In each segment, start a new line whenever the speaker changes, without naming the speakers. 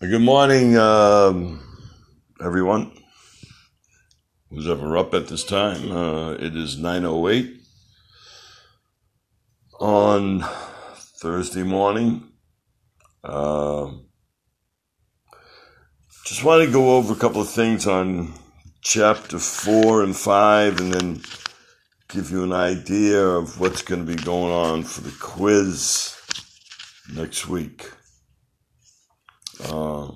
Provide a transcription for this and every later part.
Good morning, um, everyone who's ever up at this time. Uh, it is 9.08 on Thursday morning. Uh, just want to go over a couple of things on chapter 4 and 5 and then give you an idea of what's going to be going on for the quiz next week. Uh,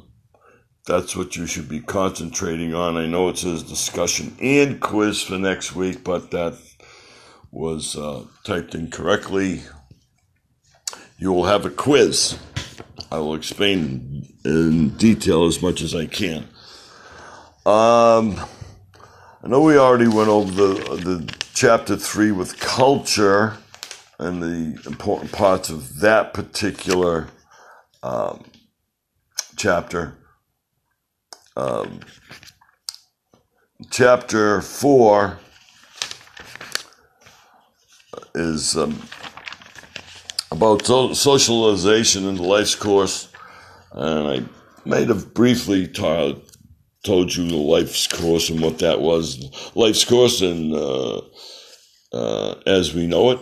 that's what you should be concentrating on. I know it says discussion and quiz for next week, but that was uh, typed incorrectly. You will have a quiz. I will explain in detail as much as I can. Um, I know we already went over the the chapter three with culture and the important parts of that particular um, chapter. Um, chapter 4 is um, about so- socialization in the life's course. And I might have briefly ta- told you the life's course and what that was. Life's course, and uh, uh, as we know it,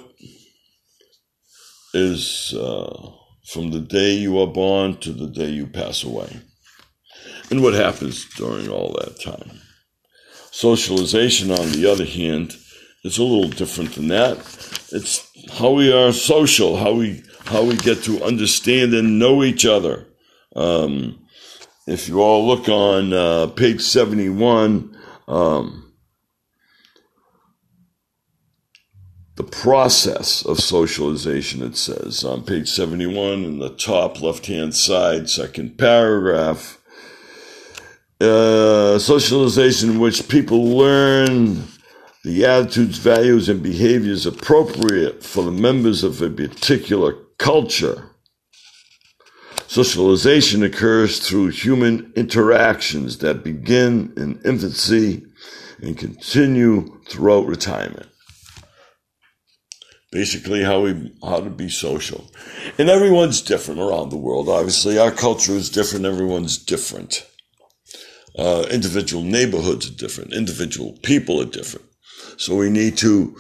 is. Uh, from the day you are born to the day you pass away. And what happens during all that time. Socialization, on the other hand, is a little different than that. It's how we are social, how we how we get to understand and know each other. Um, if you all look on uh, page seventy one, um, the process of socialization, it says on page 71 in the top left hand side, second paragraph. Uh, socialization in which people learn the attitudes, values, and behaviors appropriate for the members of a particular culture. Socialization occurs through human interactions that begin in infancy and continue throughout retirement basically how we how to be social. And everyone's different around the world obviously. Our culture is different. Everyone's different. Uh, individual neighborhoods are different. Individual people are different. So we need to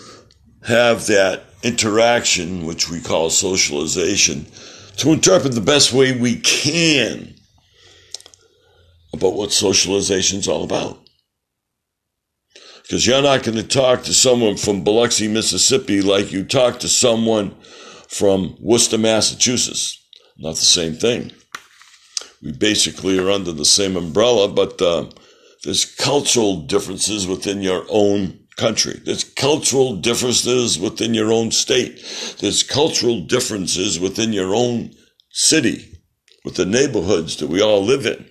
have that interaction which we call socialization to interpret the best way we can about what socialization is all about because you're not going to talk to someone from Biloxi, Mississippi like you talk to someone from Worcester, Massachusetts. Not the same thing. We basically are under the same umbrella, but uh, there's cultural differences within your own country. There's cultural differences within your own state. There's cultural differences within your own city, with the neighborhoods that we all live in.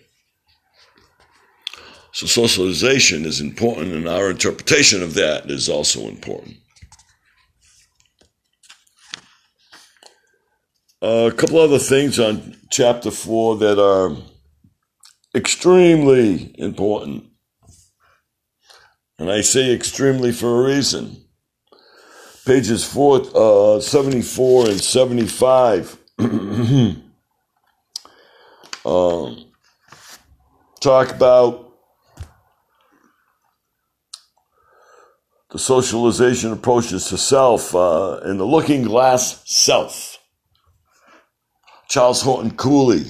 So socialization is important, and our interpretation of that is also important. Uh, a couple other things on chapter four that are extremely important. And I say extremely for a reason. Pages four, uh, 74 and 75 um, talk about the socialization approaches to self uh, and the looking glass self. Charles Horton Cooley.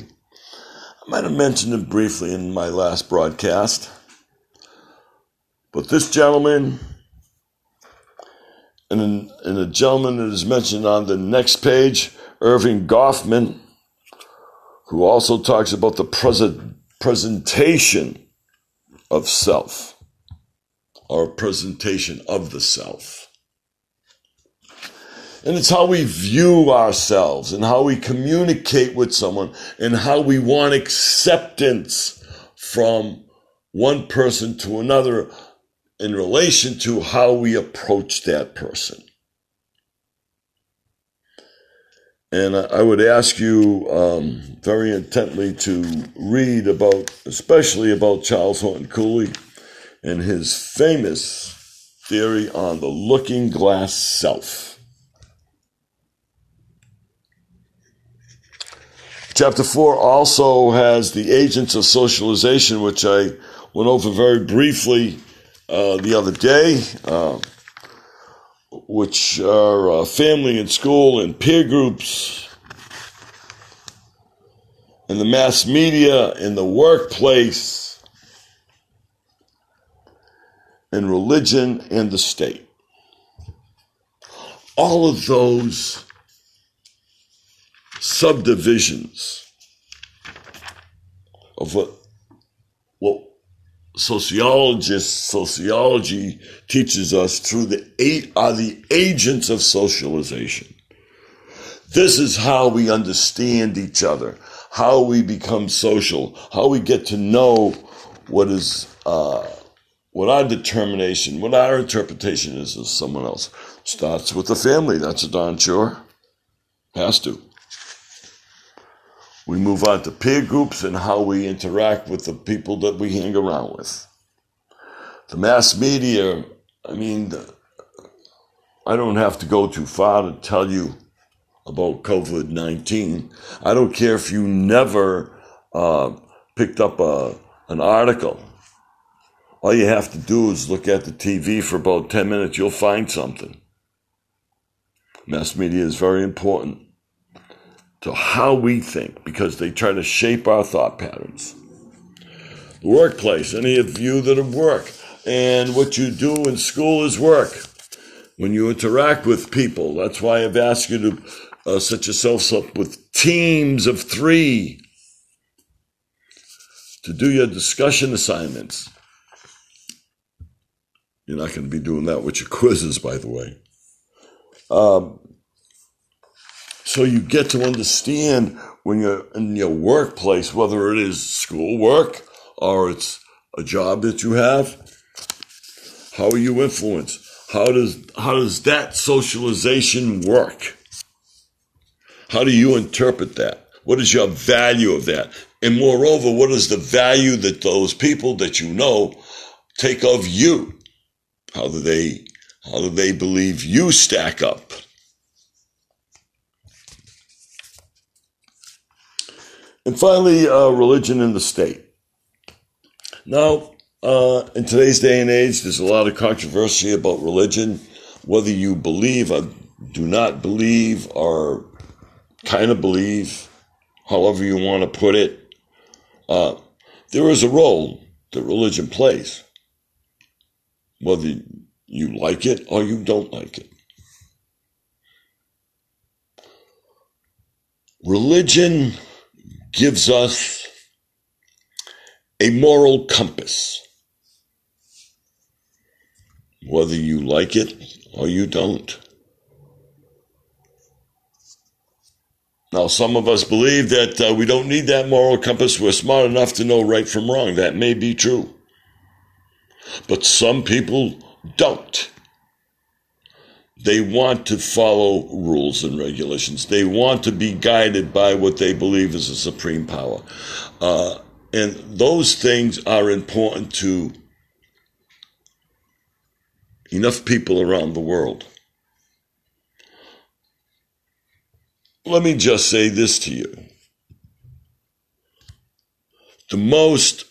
I might have mentioned him briefly in my last broadcast. But this gentleman, and, and a gentleman that is mentioned on the next page, Erving Goffman, who also talks about the present, presentation of self or presentation of the self. And it's how we view ourselves and how we communicate with someone and how we want acceptance from one person to another in relation to how we approach that person. And I would ask you um, very intently to read about, especially about Charles Horton Cooley and his famous theory on the looking glass self. Chapter 4 also has the agents of socialization, which I went over very briefly uh, the other day, uh, which are uh, family and school and peer groups, and the mass media, in the workplace, and religion and the state. All of those subdivisions of what what sociologists sociology teaches us through the eight are the agents of socialization. This is how we understand each other, how we become social, how we get to know what is uh, what our determination, what our interpretation is of someone else. Starts with the family. That's a darn sure. Has to. We move on to peer groups and how we interact with the people that we hang around with. The mass media, I mean, I don't have to go too far to tell you about COVID 19. I don't care if you never uh, picked up a, an article. All you have to do is look at the TV for about 10 minutes, you'll find something. Mass media is very important to how we think because they try to shape our thought patterns. The workplace, any of you that have work, and what you do in school is work. When you interact with people, that's why I've asked you to uh, set yourselves up with teams of three to do your discussion assignments. You're not going to be doing that with your quizzes, by the way. Um, so you get to understand when you're in your workplace, whether it is school work or it's a job that you have, how are you influenced? How does, how does that socialization work? How do you interpret that? What is your value of that? And moreover, what is the value that those people that you know take of you? How do they, how do they believe you stack up? And finally, uh, religion in the state. Now, uh, in today's day and age, there's a lot of controversy about religion, whether you believe or do not believe or kind of believe, however you want to put it. Uh, there is a role that religion plays, whether you like it or you don't like it. Religion gives us a moral compass, whether you like it or you don't. Now, some of us believe that uh, we don't need that moral compass. We're smart enough to know right from wrong. That may be true. But some people don't. They want to follow rules and regulations. They want to be guided by what they believe is a supreme power. Uh, and those things are important to enough people around the world. Let me just say this to you. The most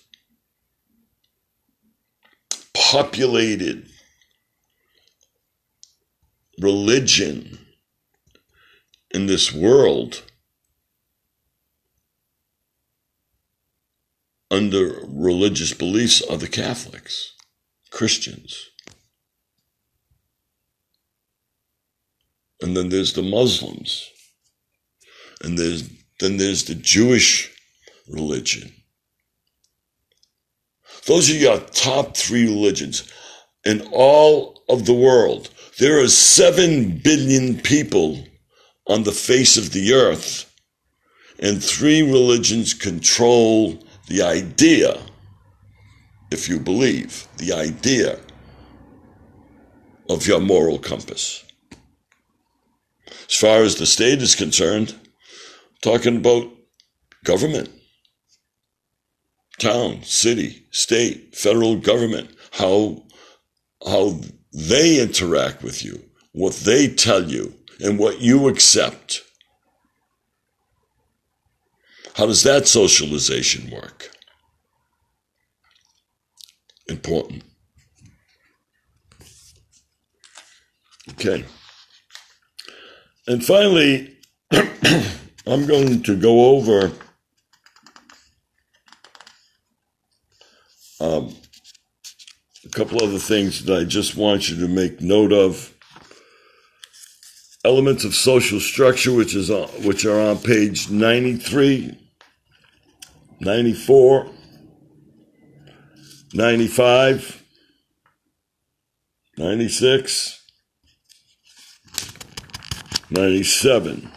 populated religion in this world under religious beliefs are the Catholics, Christians. And then there's the Muslims. And there's, then there's the Jewish religion. Those are your top three religions in all of the world. There are 7 billion people on the face of the earth, and three religions control the idea, if you believe, the idea of your moral compass. As far as the state is concerned, talking about government, town, city, state, federal government, how, how they interact with you, what they tell you, and what you accept. How does that socialization work? Important. Okay. And finally, I'm going to go over um, a couple other things that I just want you to make note of. Elements of social structure, which is on, which are on page 93, 94, 95, 96, 97.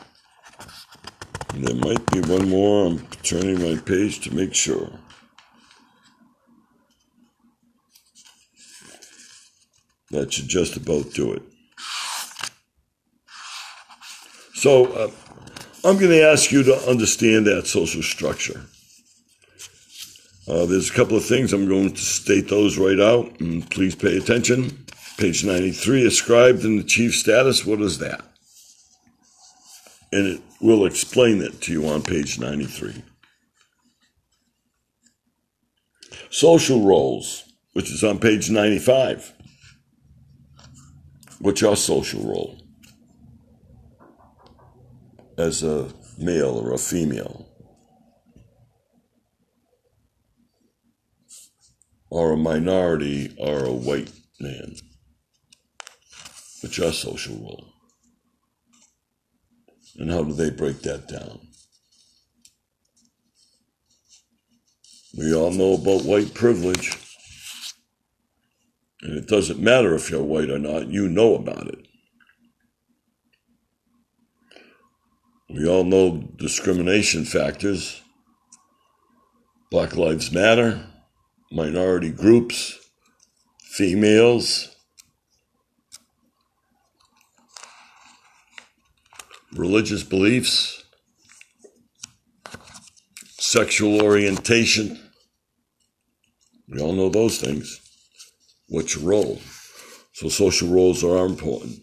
And there might be one more. I'm turning my page to make sure. That should just about do it. So uh, I'm going to ask you to understand that social structure. Uh, there's a couple of things. I'm going to state those right out, and please pay attention. Page 93, ascribed in achieved status. What is that? And it will explain it to you on page 93. Social roles, which is on page 95. What's your social role? As a male or a female? Or a minority or a white man? What's your social role? And how do they break that down? We all know about white privilege. And it doesn't matter if you're white or not, you know about it. We all know discrimination factors Black Lives Matter, minority groups, females, religious beliefs, sexual orientation. We all know those things. What's your role? So social roles are important.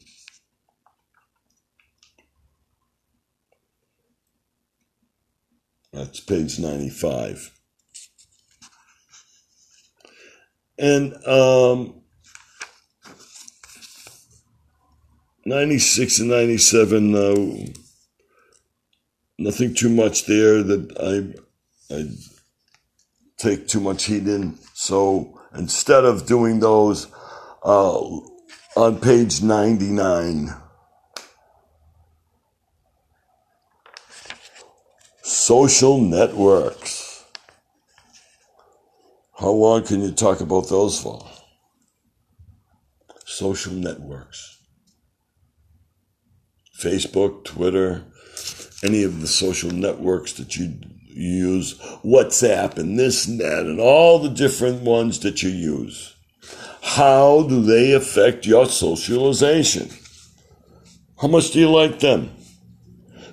That's page 95. And um, 96 and 97, uh, nothing too much there that I, I take too much heat in. So instead of doing those uh, on page 99, social networks. How long can you talk about those for? Social networks. Facebook, Twitter, any of the social networks that you use, WhatsApp and this and that, and all the different ones that you use. How do they affect your socialization? How much do you like them?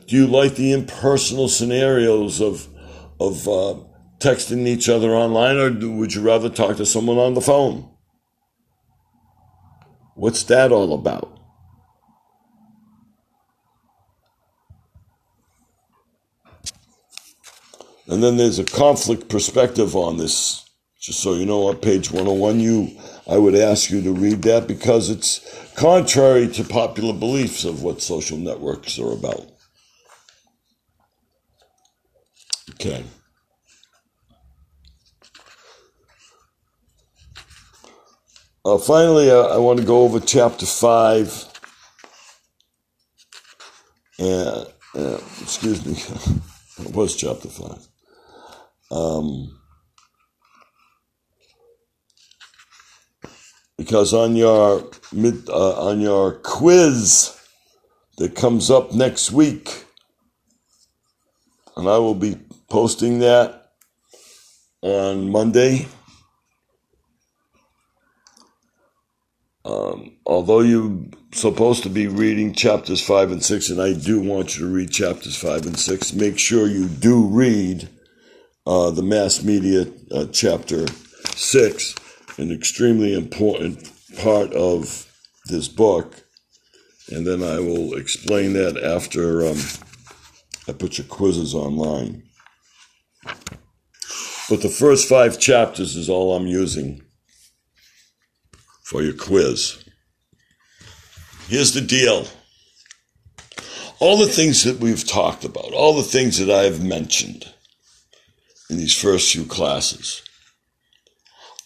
Do you like the impersonal scenarios of of uh, texting each other online, or would you rather talk to someone on the phone? What's that all about? And then there's a conflict perspective on this. Just so you know, on page 101, you, I would ask you to read that because it's contrary to popular beliefs of what social networks are about. Okay. Uh, finally, uh, I want to go over chapter 5. And, uh, excuse me, it was chapter 5. Um, because on your mid, uh, on your quiz that comes up next week, and I will be posting that on Monday. Um, although you're supposed to be reading chapters five and six, and I do want you to read chapters five and six, make sure you do read uh, the mass media uh, chapter six, an extremely important part of this book. And then I will explain that after um, I put your quizzes online. But the first five chapters is all I'm using for your quiz. Here's the deal. All the things that we've talked about, all the things that I've mentioned in these first few classes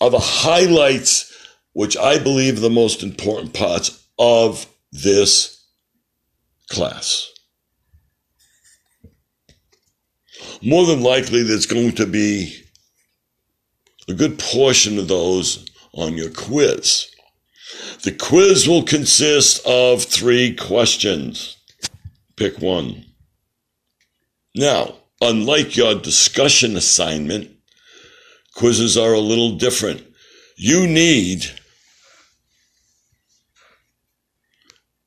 are the highlights, which I believe are the most important parts of this class. More than likely, there's going to be a good portion of those on your quiz. The quiz will consist of three questions. Pick one. Now, unlike your discussion assignment, quizzes are a little different. You need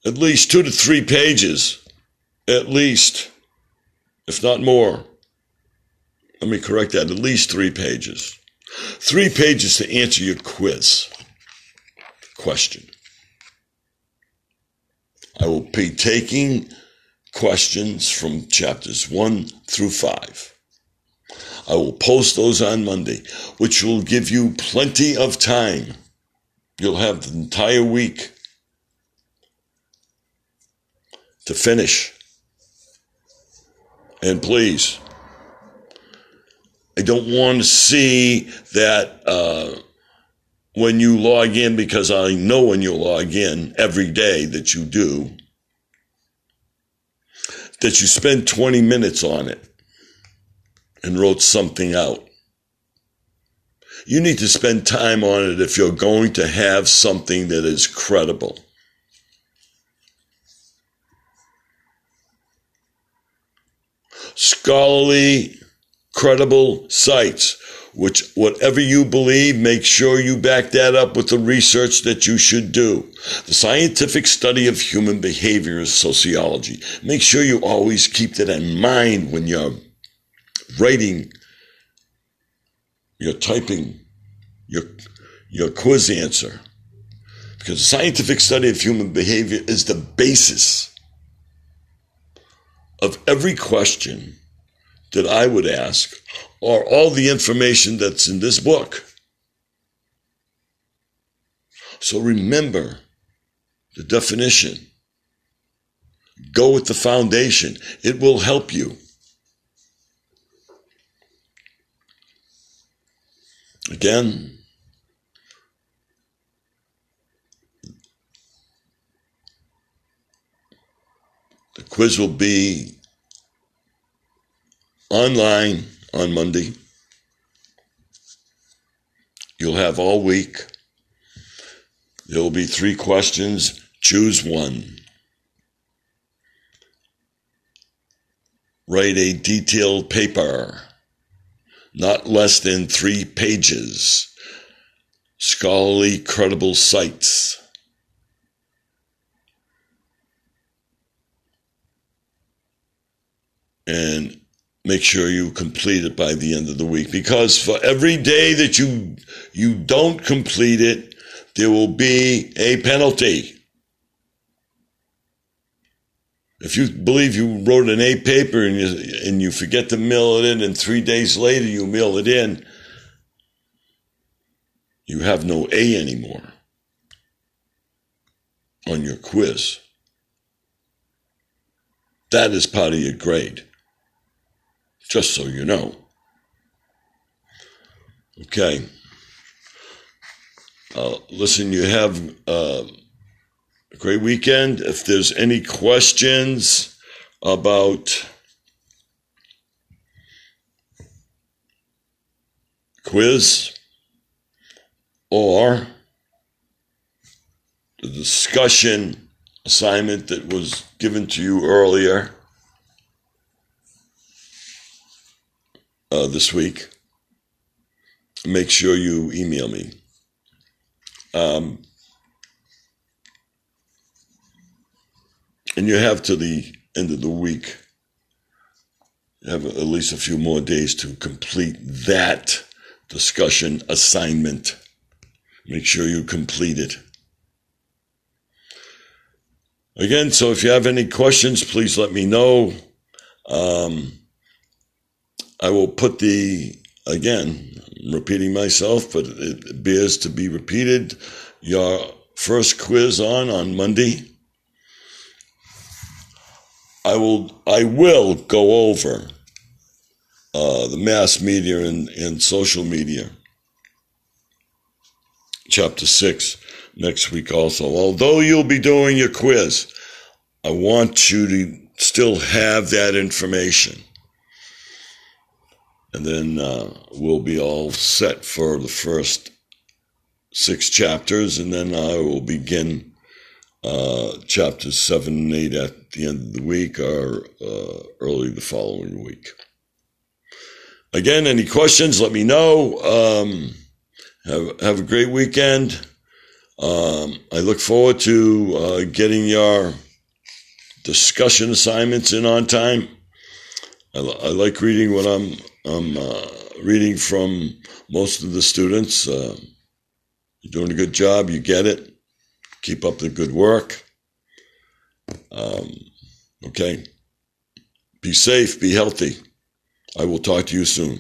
at least two to three pages, at least, if not more. Let me correct that, at least three pages. Three pages to answer your quiz question. I will be taking questions from chapters one through five. I will post those on Monday, which will give you plenty of time. You'll have the entire week to finish. And please, I don't want to see that uh, when you log in, because I know when you log in every day that you do, that you spend 20 minutes on it and wrote something out. You need to spend time on it if you're going to have something that is credible. Scholarly credible sites, which whatever you believe, make sure you back that up with the research that you should do. The scientific study of human behavior is sociology. Make sure you always keep that in mind when you're writing, you're typing your, your quiz answer. Because the scientific study of human behavior is the basis of every question that I would ask are all the information that's in this book. So remember the definition. Go with the foundation. It will help you. Again, the quiz will be online on Monday. You'll have all week. There will be three questions. Choose one. Write a detailed paper, not less than three pages. Scholarly, credible sites. And make sure you complete it by the end of the week because for every day that you you don't complete it there will be a penalty. If you believe you wrote an A paper and you, and you forget to mail it in and 3 days later you mail it in you have no A anymore on your quiz. That is part of your grade just so you know. Okay. Uh, listen, you have uh, a great weekend. If there's any questions about quiz or the discussion assignment that was given to you earlier, uh, this week, make sure you email me. Um, and you have to the end of the week, have at least a few more days to complete that discussion assignment. Make sure you complete it. Again, so if you have any questions, please let me know. Um, I will put the again, I'm repeating myself, but it bears to be repeated. Your first quiz on on Monday. I will I will go over uh, the mass media and, and social media. Chapter six next week also. Although you'll be doing your quiz, I want you to still have that information. And then uh, we'll be all set for the first six chapters, and then I will begin uh, chapters seven and eight at the end of the week or uh, early the following week. Again, any questions, let me know. Um, have, have a great weekend. Um, I look forward to uh, getting your discussion assignments in on time. I, I like reading what I'm, I'm uh, reading from most of the students. Uh, you're doing a good job. You get it. Keep up the good work. Um, okay. Be safe. Be healthy. I will talk to you soon.